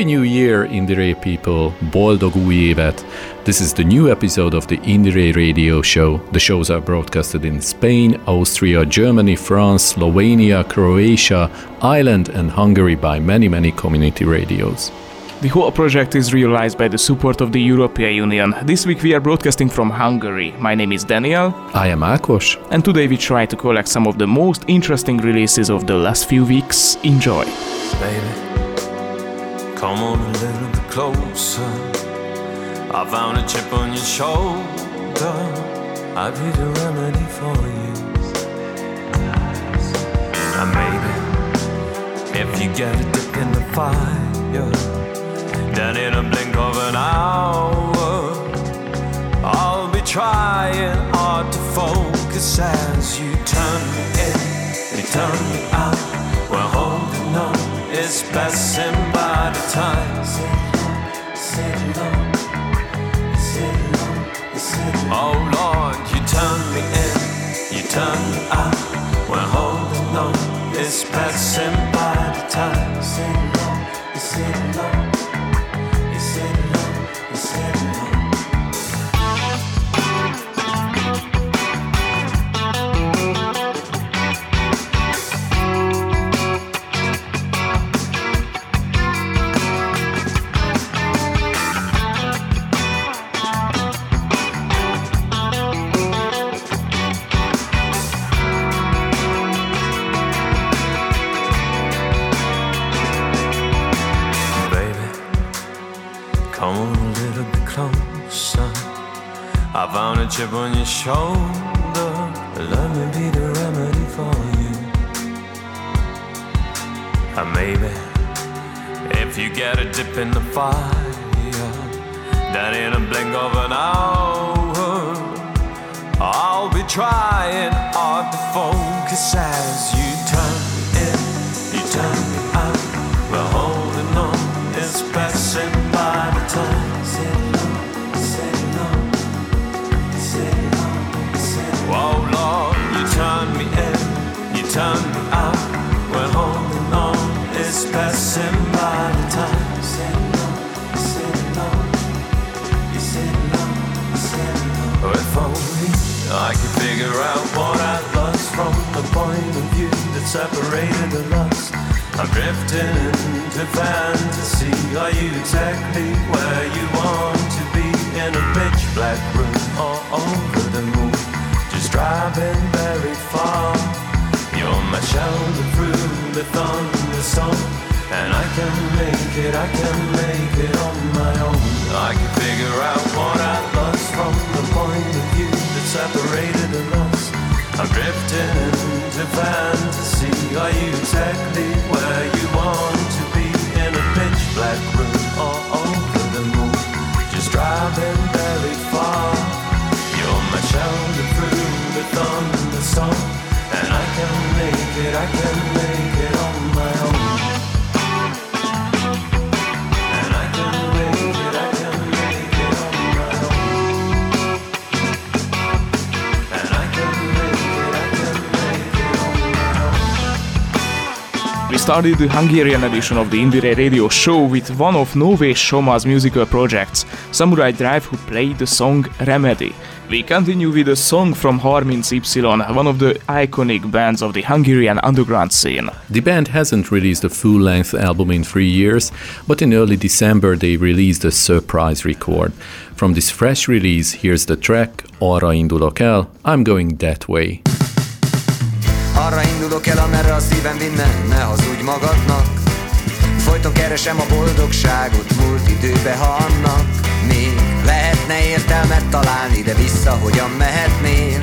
Happy New Year, Indire people! Boldog új évet! This is the new episode of the Indire Radio Show. The shows are broadcasted in Spain, Austria, Germany, France, Slovenia, Croatia, Ireland, and Hungary by many, many community radios. The whole project is realized by the support of the European Union. This week we are broadcasting from Hungary. My name is Daniel. I am Akos. And today we try to collect some of the most interesting releases of the last few weeks. Enjoy. Baby. Come on a little bit closer. I found a chip on your shoulder. I've hid a remedy for you. And maybe if you get a dip in the fire, then in a blink of an hour, I'll be trying hard to focus as you turn shoulder. Let me be the remedy for you. And maybe if you get a dip in the fire, then in a blink of an hour, I'll be trying hard to focus as you figure out what I lost from the point of view that separated us. I'm drifting into fantasy. Are you exactly where you want to be in a pitch black room or over the moon? Just driving very far. You're my shelter through the thunderstorm. And I can make it, I can make it on my own. I can figure out separated us. I'm drifting into fantasy. Are you exactly where you want to be in a pitch black room started the Hungarian edition of the Indire Radio Show with one of Nové Shoma's musical projects, Samurai Drive, who played the song Remedy. We continue with a song from 30Y, one of the iconic bands of the Hungarian underground scene. The band hasn't released a full length album in three years, but in early December they released a surprise record. From this fresh release, here's the track Arra indulok I'm going that way. Arra indulok el, amerre a szívem vinne, ne hazudj magadnak. Folyton keresem a boldogságot múlt időbe, ha annak még lehetne értelmet találni, de vissza hogyan mehetnél?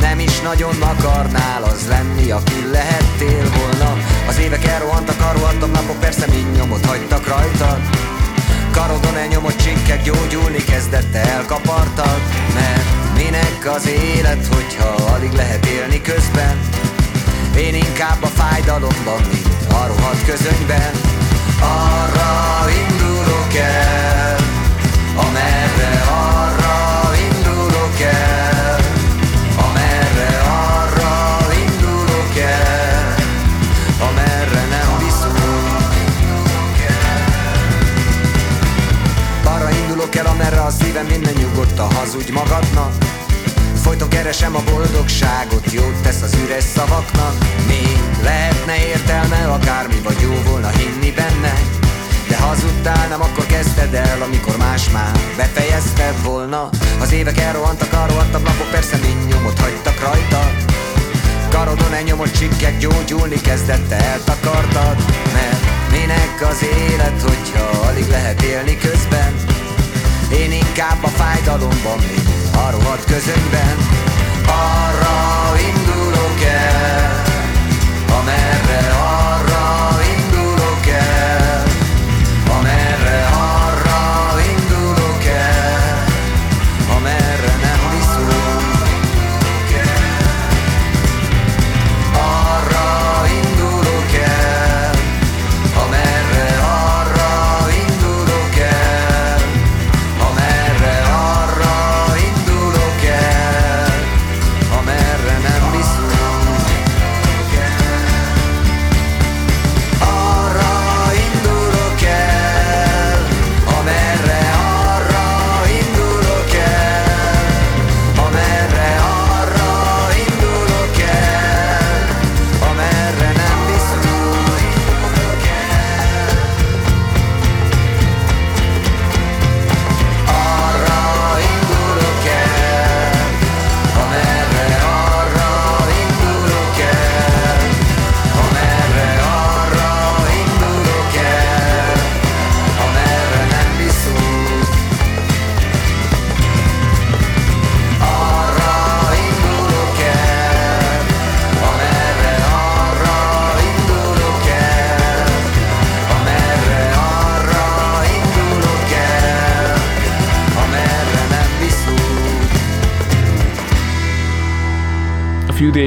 Nem is nagyon akarnál az lenni, aki lehettél volna. Az évek elrohantak, arrohantak napok, persze mind nyomot hagytak rajtad Karodon elnyomott csinkek gyógyulni kezdette elkapartad Mert minek az élet, hogyha alig lehet élni közben? Én inkább a fájdalomban, mint a rohadt közönyben. Arra indulok el, amerre arra indulok el. Amerre arra indulok el, amerre nem viszont Arra indulok el, amerre a szívem minden nyugodt, a hazudj magadnak Folyton keresem a boldogságot, jót tesz az üres szavaknak. Még lehetne értelme, akármi vagy jó volna hinni benne. De hazudtál, nem akkor kezdted el, amikor más már befejezted volna. Az évek elrohantak, elrohantak napok, persze mind nyomot hagytak rajta. Karodon elnyomott csikkek gyógyulni kezdette, eltakartad. Mert minek az élet, hogyha alig lehet élni közben? Én inkább a fájdalomban, mint a rohadt közönyben Arra indulok el, amerre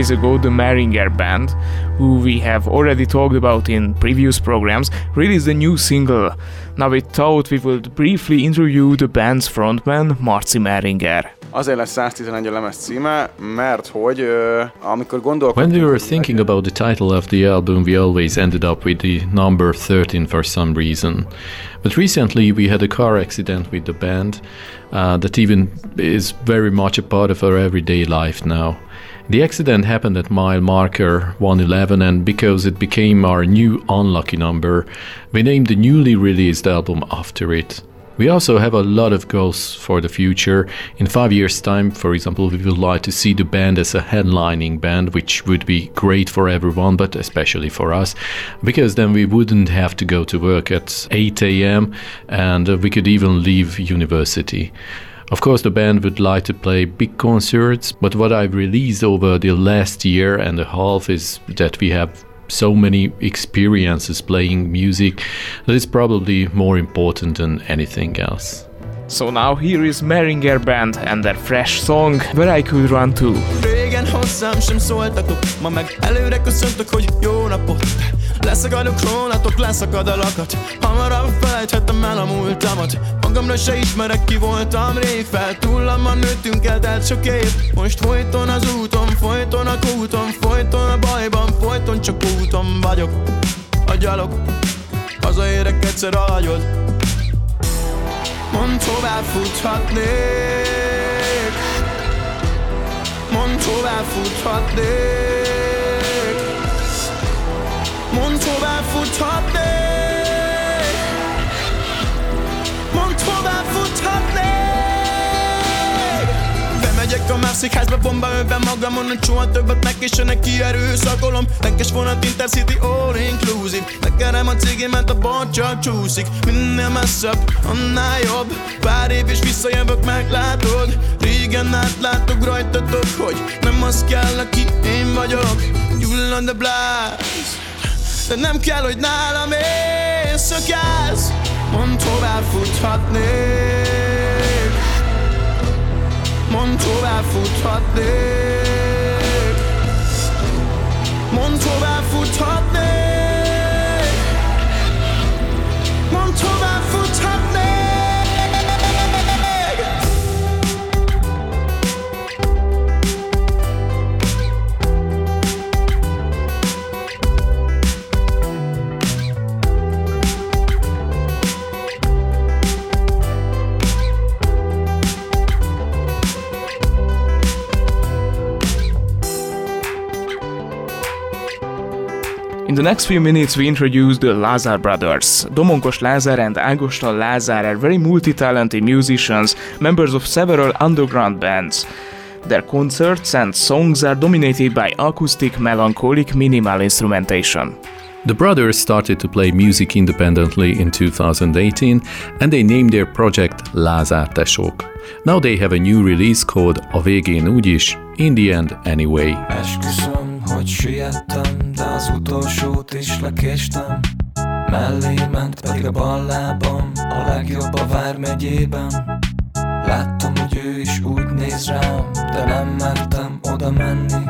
days ago, the Maringer Band, who we have already talked about in previous programs, released a new single. Now we thought we would briefly interview the band's frontman, Marci Maringer. Azért lesz 111 a lemez címe, mert hogy ö, amikor gondolkodtunk... When we were thinking about the title of the album, we always ended up with the number 13 for some reason. But recently we had a car accident with the band uh, that even is very much a part of our everyday life now. The accident happened at mile marker 111, and because it became our new unlucky number, we named the newly released album after it. We also have a lot of goals for the future. In five years' time, for example, we would like to see the band as a headlining band, which would be great for everyone, but especially for us, because then we wouldn't have to go to work at 8 a.m. and we could even leave university. Of course, the band would like to play big concerts, but what I've released over the last year and a half is that we have so many experiences playing music that is probably more important than anything else. So now here is Maringer Band and their fresh song, Where I Could Run To. Régen hozzám sem szóltatok Ma meg előre köszöntök, hogy jó napot Leszakadok rólatok, leszakad a lakat. Hamarabb felejthetem el a múltamat. Magamra se ismerek ki voltam rég Fel túllamban nőttünk el, telt sok év. Most folyton az úton, folyton a kúton Folyton a bajban, folyton csak úton vagyok. A gyalog, hazaérek egyszer a hagyod Mondd tovább futhatnék? Mondd tovább futhatnék Mondd tovább futhatnék. Mondd tovább futhatnék. Bemegyek a mászik házba bomba önve magamon Hogy soha többet megkésenek ki erőszakolom. Tenkes vonat Intercity all inclusive. Megkerem a cigémet a bor csak csúszik. Minél messzebb, annál jobb. Pár év és visszajövök meglátod. Régen átláttok rajtatok Hogy nem az kell aki én vagyok. Gyullad a blast De nem kell hogy nálam éjszakázz Mond tovább futhatnék. Mond tovább futhatnék. Mond tovább futhatnék the next few minutes, we introduce the Lazar brothers. Domonkos Lazar and Ágoston Lazar are very multi-talented musicians, members of several underground bands. Their concerts and songs are dominated by acoustic, melancholic, minimal instrumentation. The brothers started to play music independently in 2018 and they named their project Lázár Tesók. Now they have a new release called A végén úgyis, In the End Anyway. Esküszöm, hogy siettem, de az utolsót is lekéstem. Mellé ment pedig a bal lábam, a legjobb a Vármegyében. Láttam, hogy ő is úgy néz rám, de nem mertem oda menni.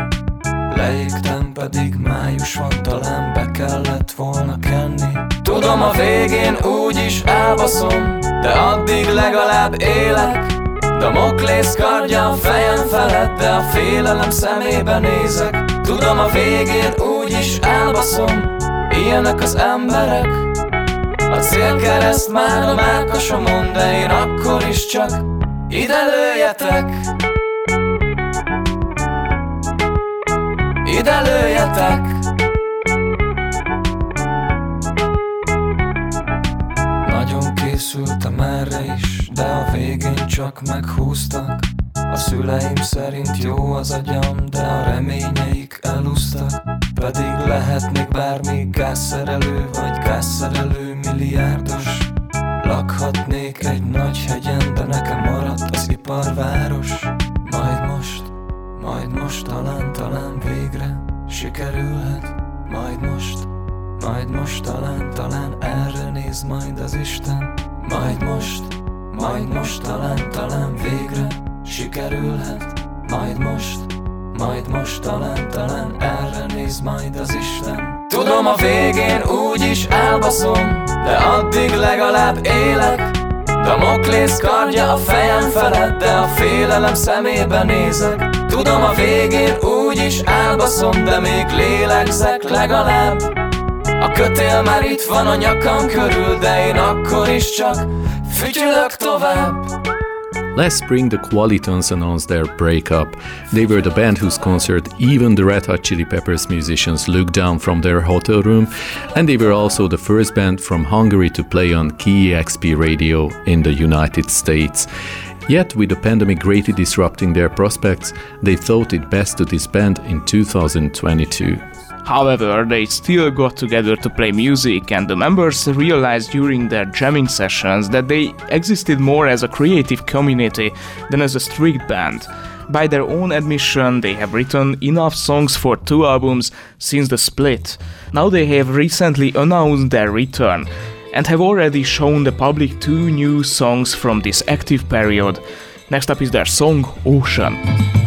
Leégtem, pedig május van, talán be kellett volna kenni. Tudom, a végén úgy is elbaszom, de addig legalább élek Damoklész kardja a fejem felett, de a félelem szemébe nézek. Tudom, a végén úgy is elbaszom, ilyenek az emberek. A célkereszt már a mákosomon, de én akkor is csak ide lőjetek. Ide lőjetek. Nagyon készültem erre is, de a végén csak meghúztak. A szüleim szerint jó az agyam, de a reményeik elúsztak Pedig lehetnék bármi gázszerelő vagy gázszerelő milliárdos. Lakhatnék egy nagy hegyen, de nekem maradt az iparváros. Majd most, majd most talán, talán végre sikerülhet. Majd most, majd most talán, talán erre néz majd az Isten. Majd most, majd most talán, talán végre sikerülhet. Majd most, majd most talán, talán erre néz majd az Isten. Tudom a végén úgy is elbaszom, de addig legalább élek. Damoklész kardja a fejem felett, de a félelem szemébe nézek. Tudom a végén úgy is elbaszom, de még lélegzek legalább. A kötél már itt van a nyakam körül, de én akkor is csak tovább Last spring, the Qualitons announced their breakup. They were the band whose concert even the Red Hot Chili Peppers musicians looked down from their hotel room, and they were also the first band from Hungary to play on KEXP radio in the United States. Yet, with the pandemic greatly disrupting their prospects, they thought it best to disband in 2022. However, they still got together to play music, and the members realized during their jamming sessions that they existed more as a creative community than as a strict band. By their own admission, they have written enough songs for two albums since the split. Now they have recently announced their return and have already shown the public two new songs from this active period. Next up is their song Ocean.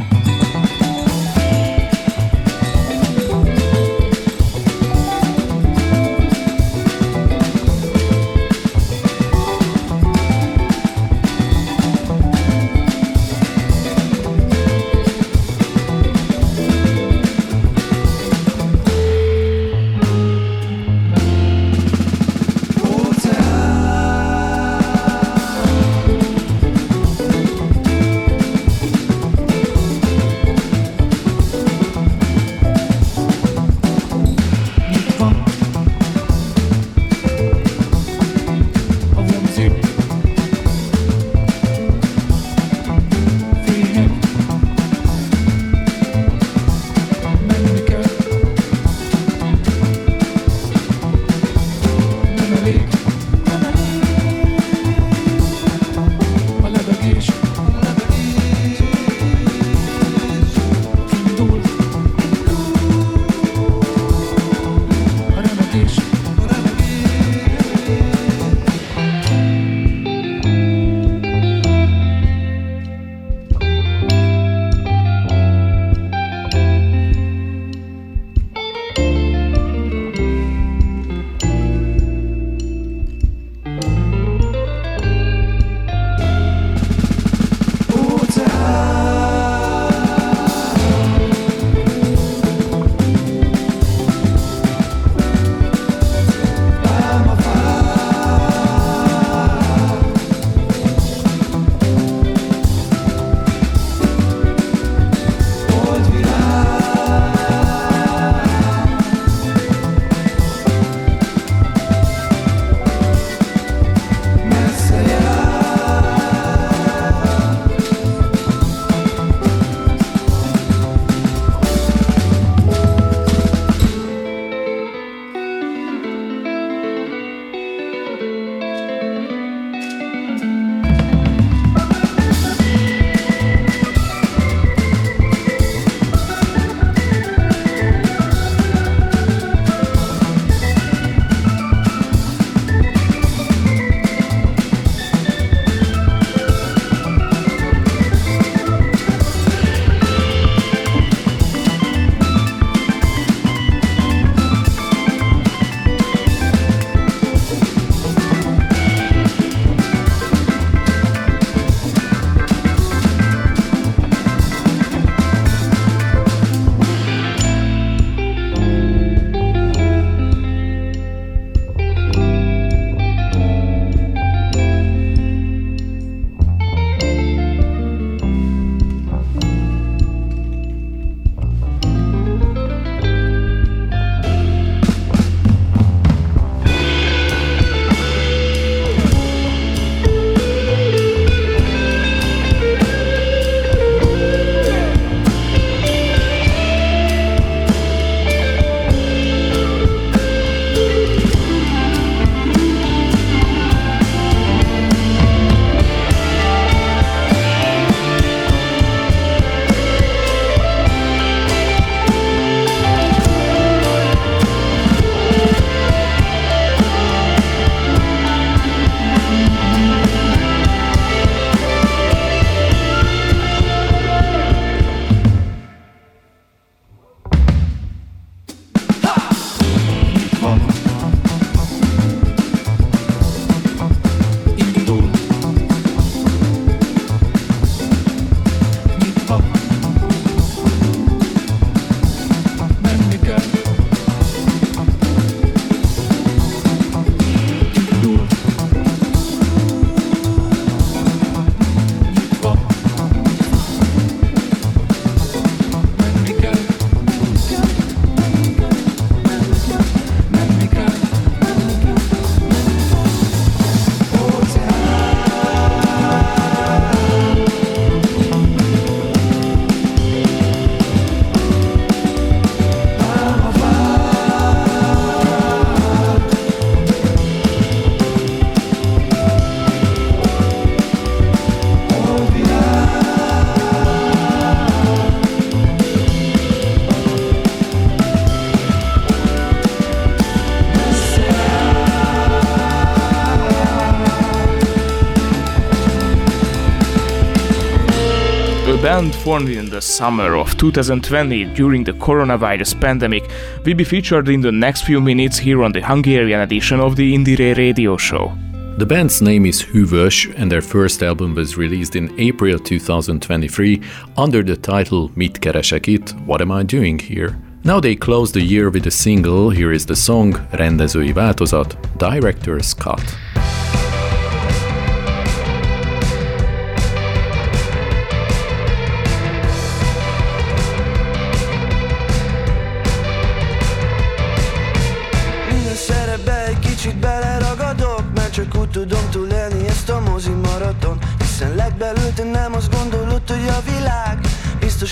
Band formed in the summer of 2020 during the coronavirus pandemic will be featured in the next few minutes here on the Hungarian edition of the Indire radio show. The band's name is Hűvös, and their first album was released in April 2023 under the title Mit keresek? What am I doing here? Now they close the year with a single. Here is the song Rendezői változat, Director's Cut.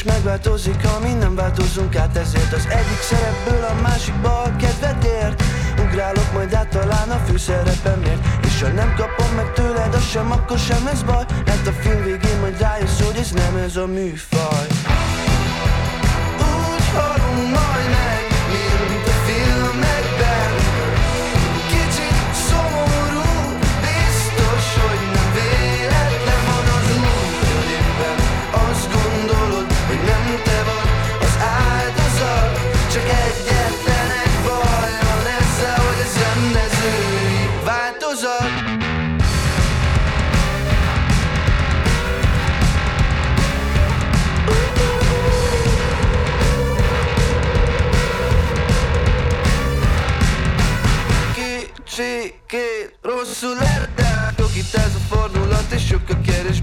Biztos megváltozik, ha mi nem változunk át Ezért az egyik szerepből a másikba a kedved ért. Ugrálok majd át talán a főszerepemért És ha nem kapom meg tőled, az sem, akkor sem ez baj Mert a film végén majd rájössz, hogy ez nem ez a műfaj. Úgy halunk majd rosszul Sok itt ez a fordulat és sok a kérdés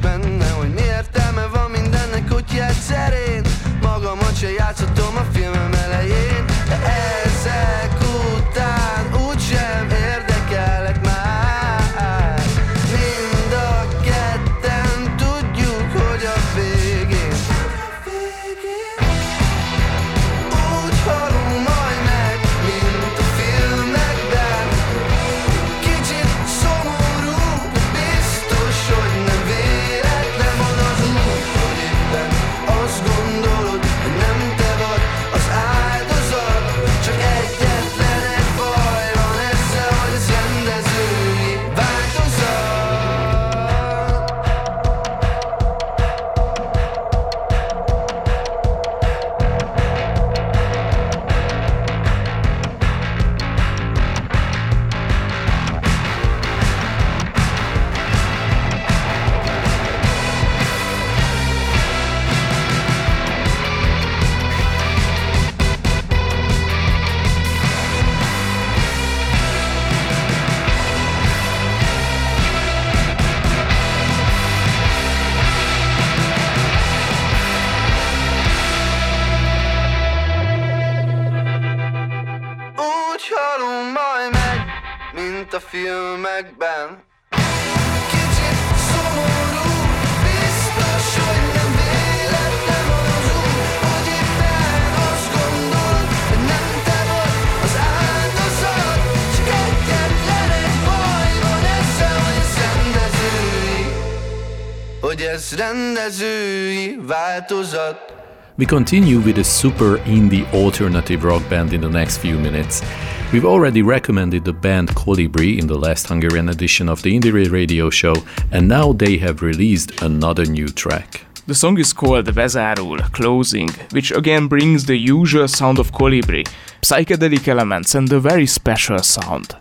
Hogy ez rendezői változat We continue with a super indie alternative rock band in the next few minutes. We've already recommended the band Colibri in the last Hungarian edition of the Indire Radio Show, and now they have released another new track. The song is called Bezárul, Closing, which again brings the usual sound of Colibri, psychedelic elements and a very special sound.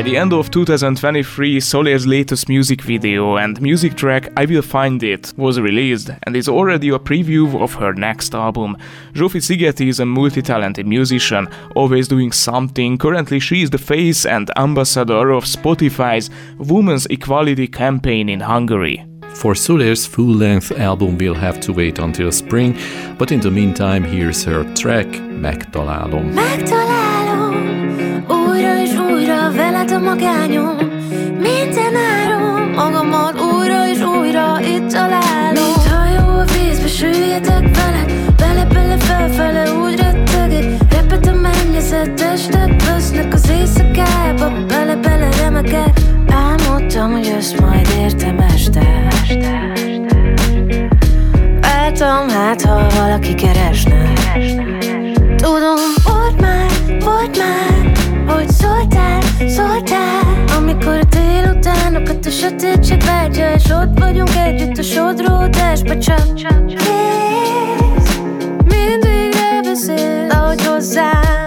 By the end of 2023, Soler's latest music video and music track I Will Find It was released and is already a preview of her next album. Zsófi Szigeti is a multi-talented musician, always doing something. Currently she is the face and ambassador of Spotify's Women's Equality campaign in Hungary. For Soler's full length album, we'll have to wait until spring, but in the meantime, here's her track, Megtalálom. Megtalálom magányom Minden áron magamat újra és újra itt találom. Mint hajó a vízbe süllyedek veled Bele-bele felfele úgy rettegek. Repet a mennyezet testek Vesznek az éjszakába Bele-bele remegek Álmodtam, hogy ezt majd értem este. Vártam, hát ha valaki keresne. Tudom, volt már, volt már Hogy szóltál, szóltál Amikor a délutánokat a sötétség vágya És ott vagyunk együtt a sodródásba Csak kész Mindig beszél Ahogy hozzám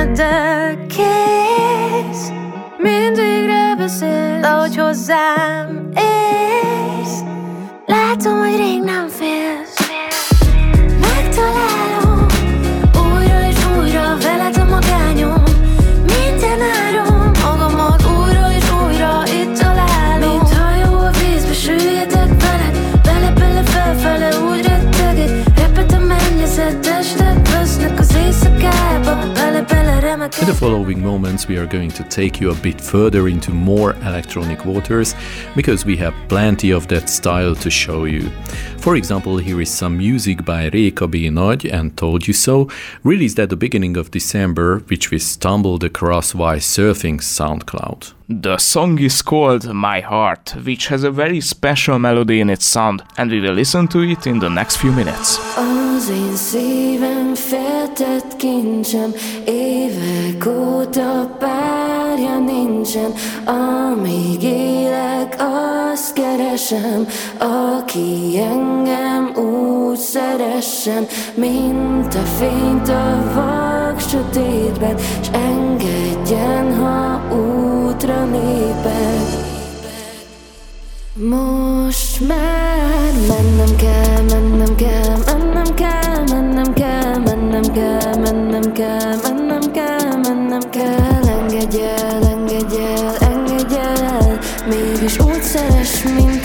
Meddel kész Mindig beszélsz, ahogy hozzám ér. Following moments, we are going to take you a bit further into more electronic waters because we have plenty of that style to show you. For example, here is some music by Reka B. Nagy and Told You So, released at the beginning of December, which we stumbled across while surfing SoundCloud. The song is called My Heart, which has a very special melody in its sound, and we will listen to it in the next few minutes. Az én szívem feltett kincsem Évek óta párja nincsen Amíg élek, azt keresem Aki engem úgy szeressen Mint a fényt a vak sötétben S engedjen, ha útra lépek most már mennem kell, mennem kell, mennem kell, mennem kell, mennem kell, mennem kell, mennem kell, mennem kell, engedj el, engedj el, engedj el, mégis úgy szeres, mint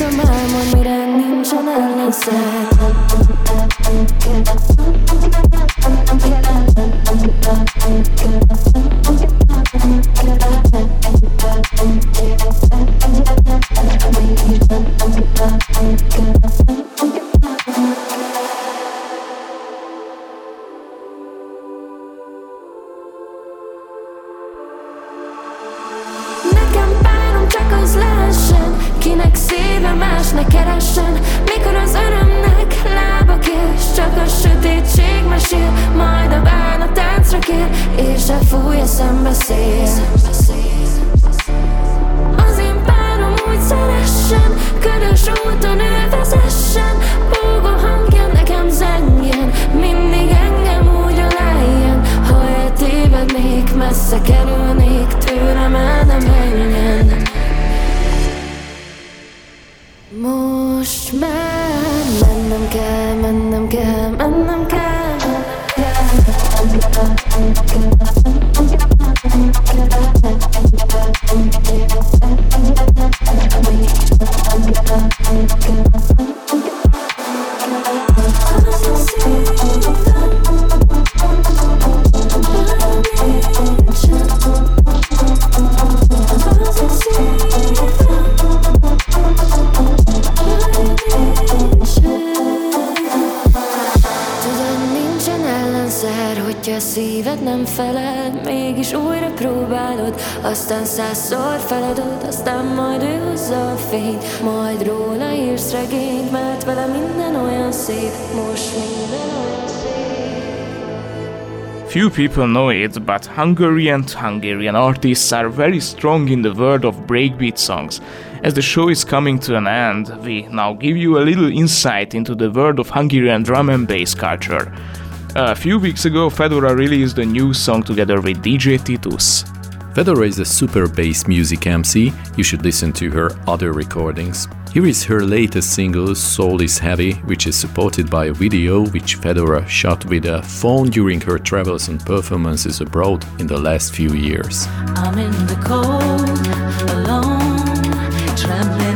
People know it, but Hungarian Hungarian artists are very strong in the world of breakbeat songs. As the show is coming to an end, we now give you a little insight into the world of Hungarian drum and bass culture. A few weeks ago, Fedora released a new song together with DJ Titus. Fedora is a super bass music MC. You should listen to her other recordings. Here is her latest single, Soul is Heavy, which is supported by a video which Fedora shot with a phone during her travels and performances abroad in the last few years. I'm in the cold, alone,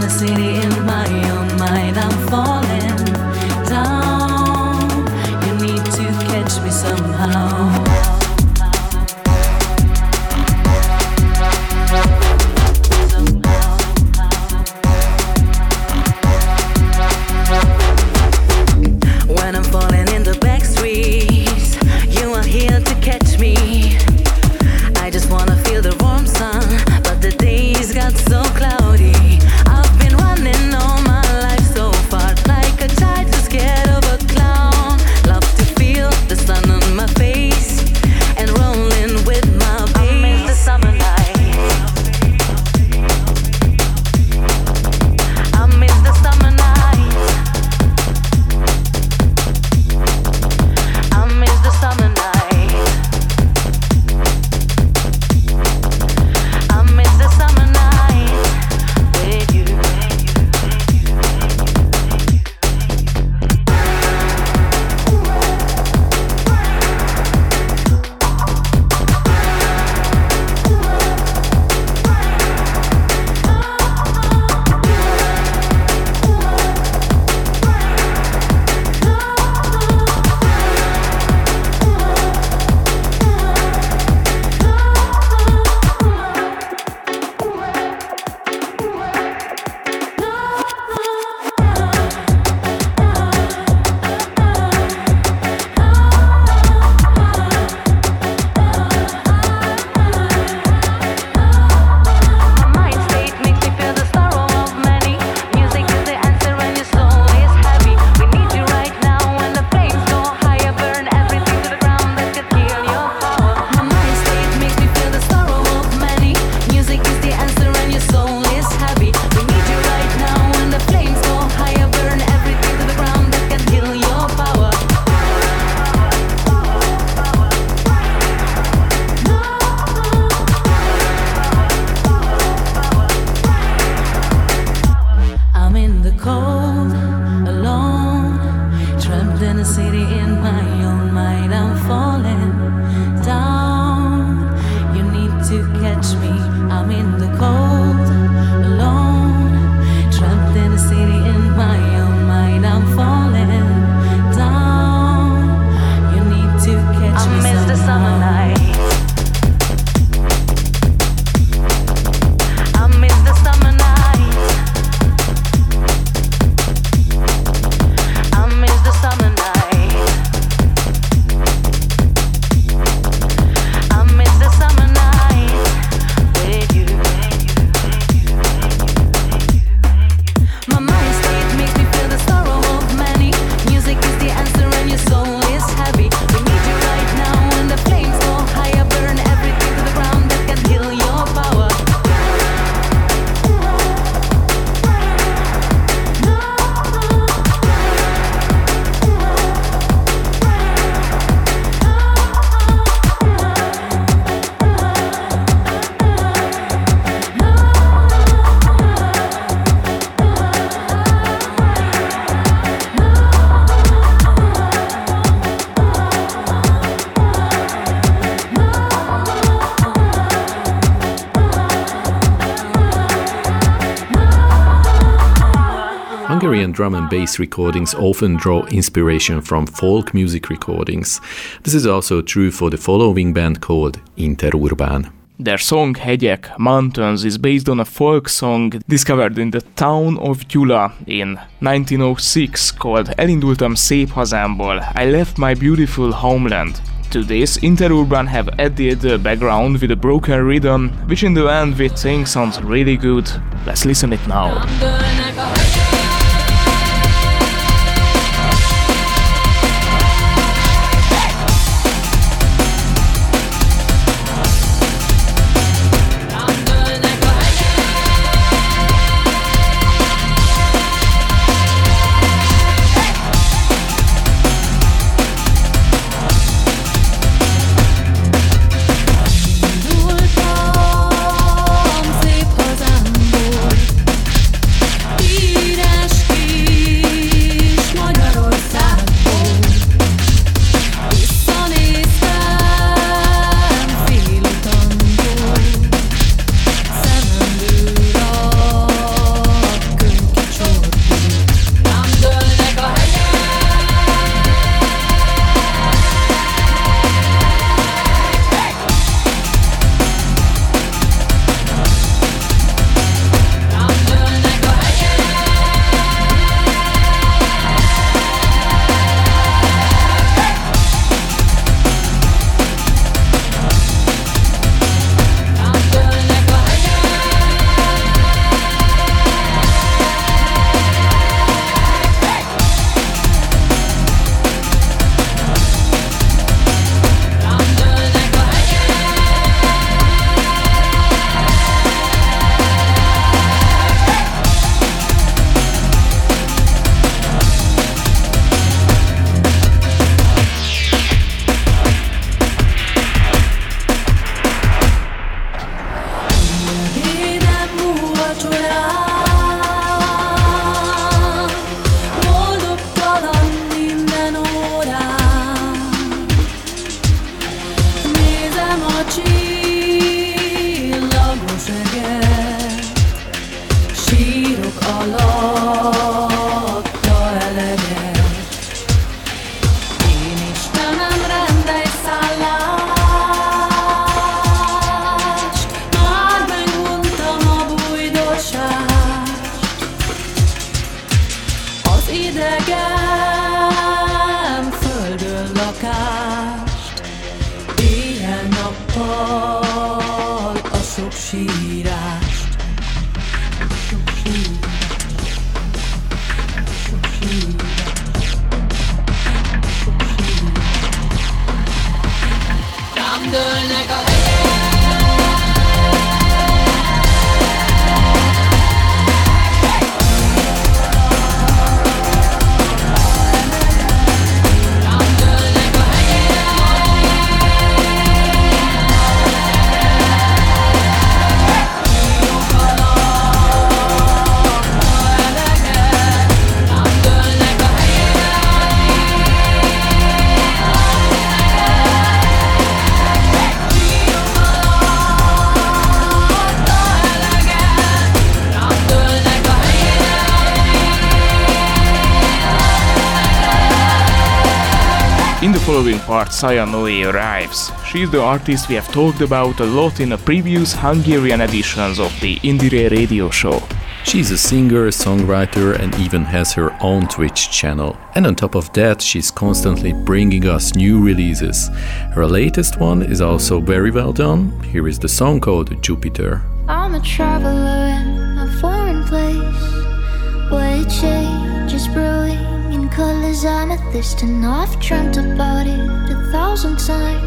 a city in my own mind. I'm falling and bass recordings often draw inspiration from folk music recordings. This is also true for the following band called Interurban. Their song Hegyek Mountains is based on a folk song discovered in the town of Gyula in 1906 called Elindultam szép hazámból, I left my beautiful homeland. To this, Interurban have added the background with a broken rhythm, which in the end we think sounds really good. Let's listen it now. Sayanui arrives. She's the artist we have talked about a lot in the previous Hungarian editions of the Indire radio show. She's a singer, songwriter, and even has her own Twitch channel. And on top of that, she's constantly bringing us new releases. Her latest one is also very well done. Here is the song called Jupiter. I'm a traveler in a foreign place, where it colors amethyst, and I've dreamt about it a thousand times.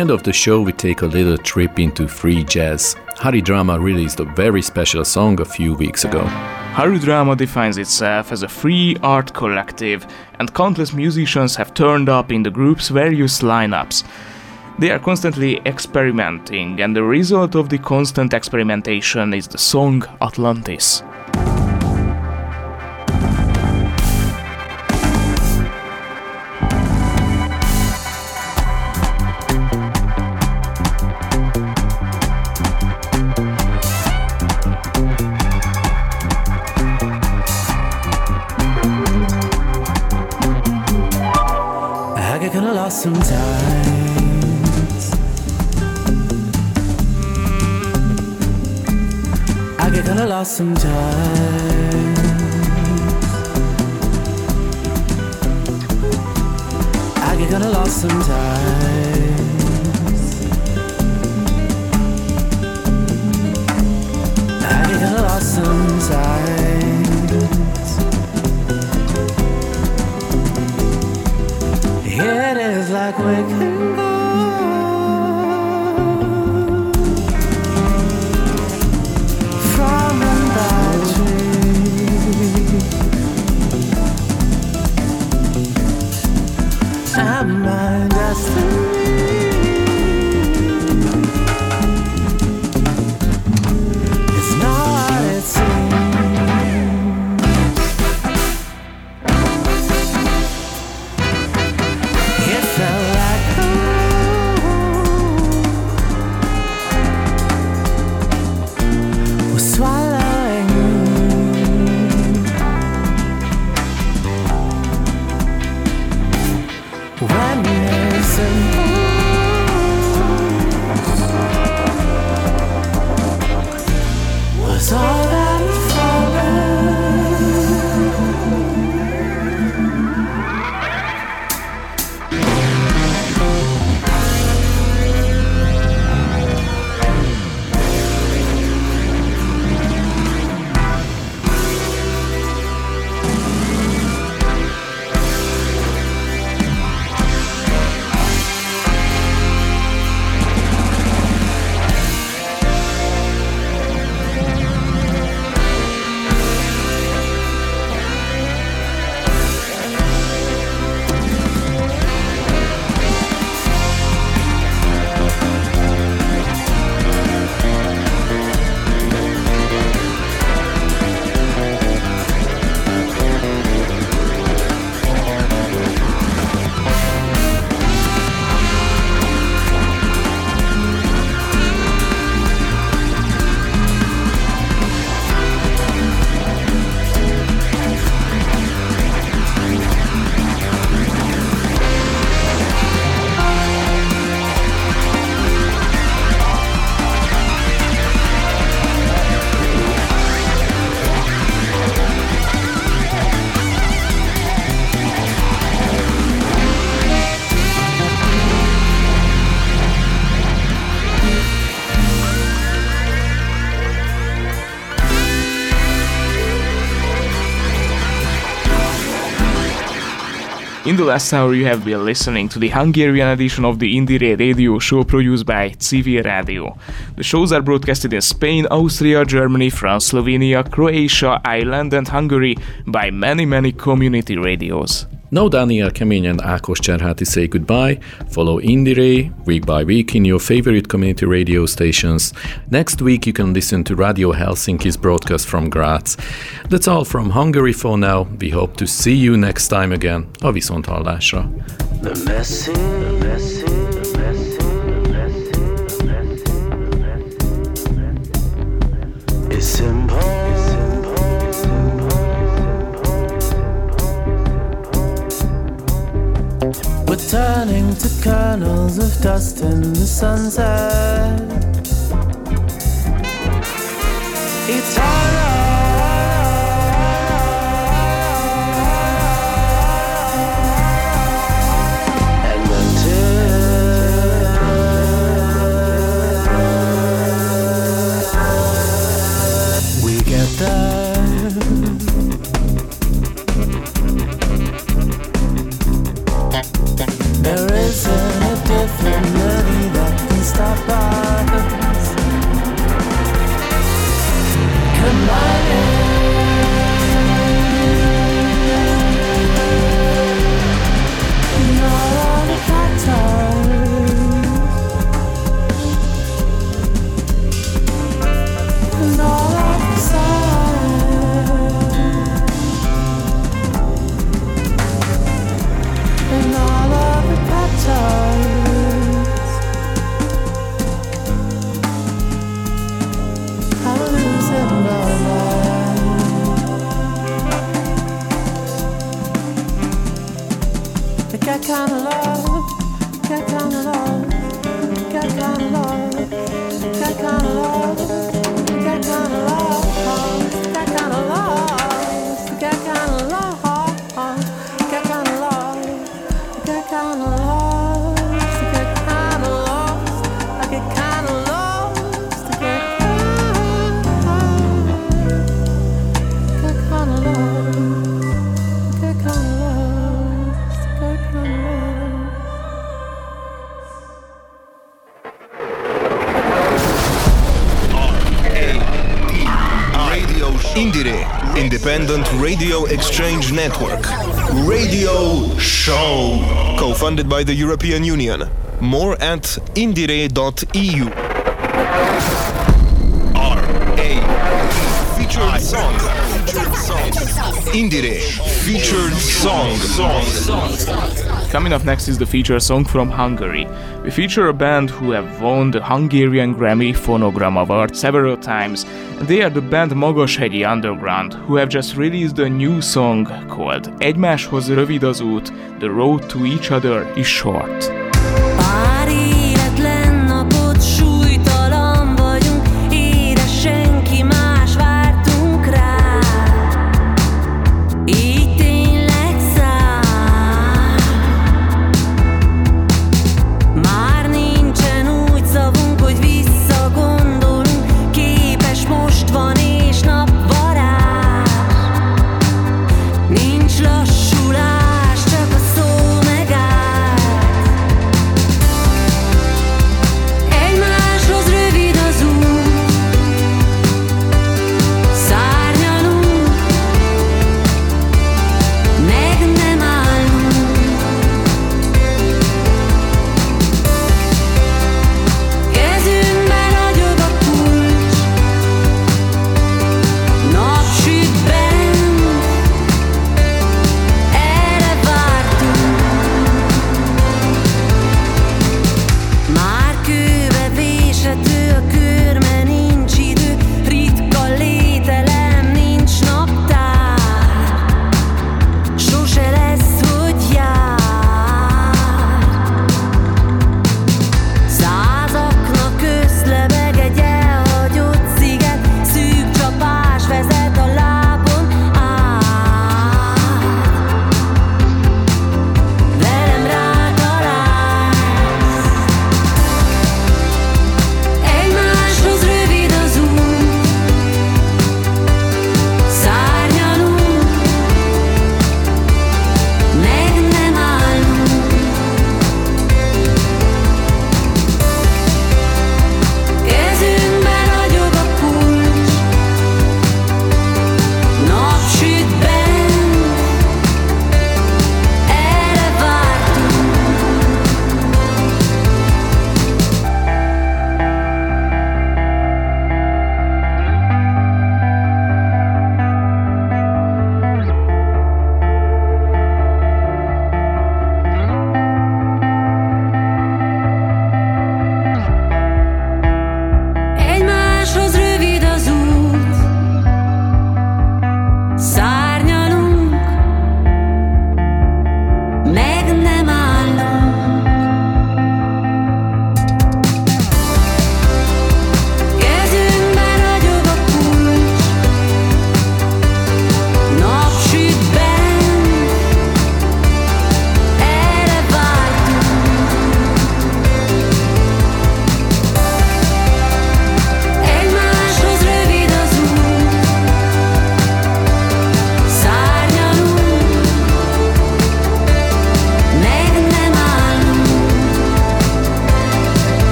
end of the show, we take a little trip into free jazz. Haridrama released a very special song a few weeks ago. Harudrama defines itself as a free art collective, and countless musicians have turned up in the group's various lineups. They are constantly experimenting, and the result of the constant experimentation is the song Atlantis. sometimes. In the last hour, you have been listening to the Hungarian edition of the Indire radio show produced by Civil Radio. The shows are broadcasted in Spain, Austria, Germany, France, Slovenia, Croatia, Ireland, and Hungary by many, many community radios. Now Daniel Kemény and Ákos Cserháti say goodbye. Follow Indire week by week in your favorite community radio stations. Next week you can listen to Radio Helsinki's broadcast from Graz. That's all from Hungary for now. We hope to see you next time again. A. The messy, the messy, turning to kernels of dust in the sunset. Eternal. Exchange Network. Radio Show. Co-funded by the European Union. More at indire.eu. R A. Featured song. Indire featured song. Coming up next is the feature song from Hungary. We feature a band who have won the Hungarian Grammy Phonogram Award several times. They are the band Magashegyi Underground, who have just released a new song called Egymáshoz rövid az út, The Road to Each Other is Short.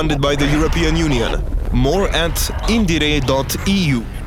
Co-funded by the European Union. More at indire.eu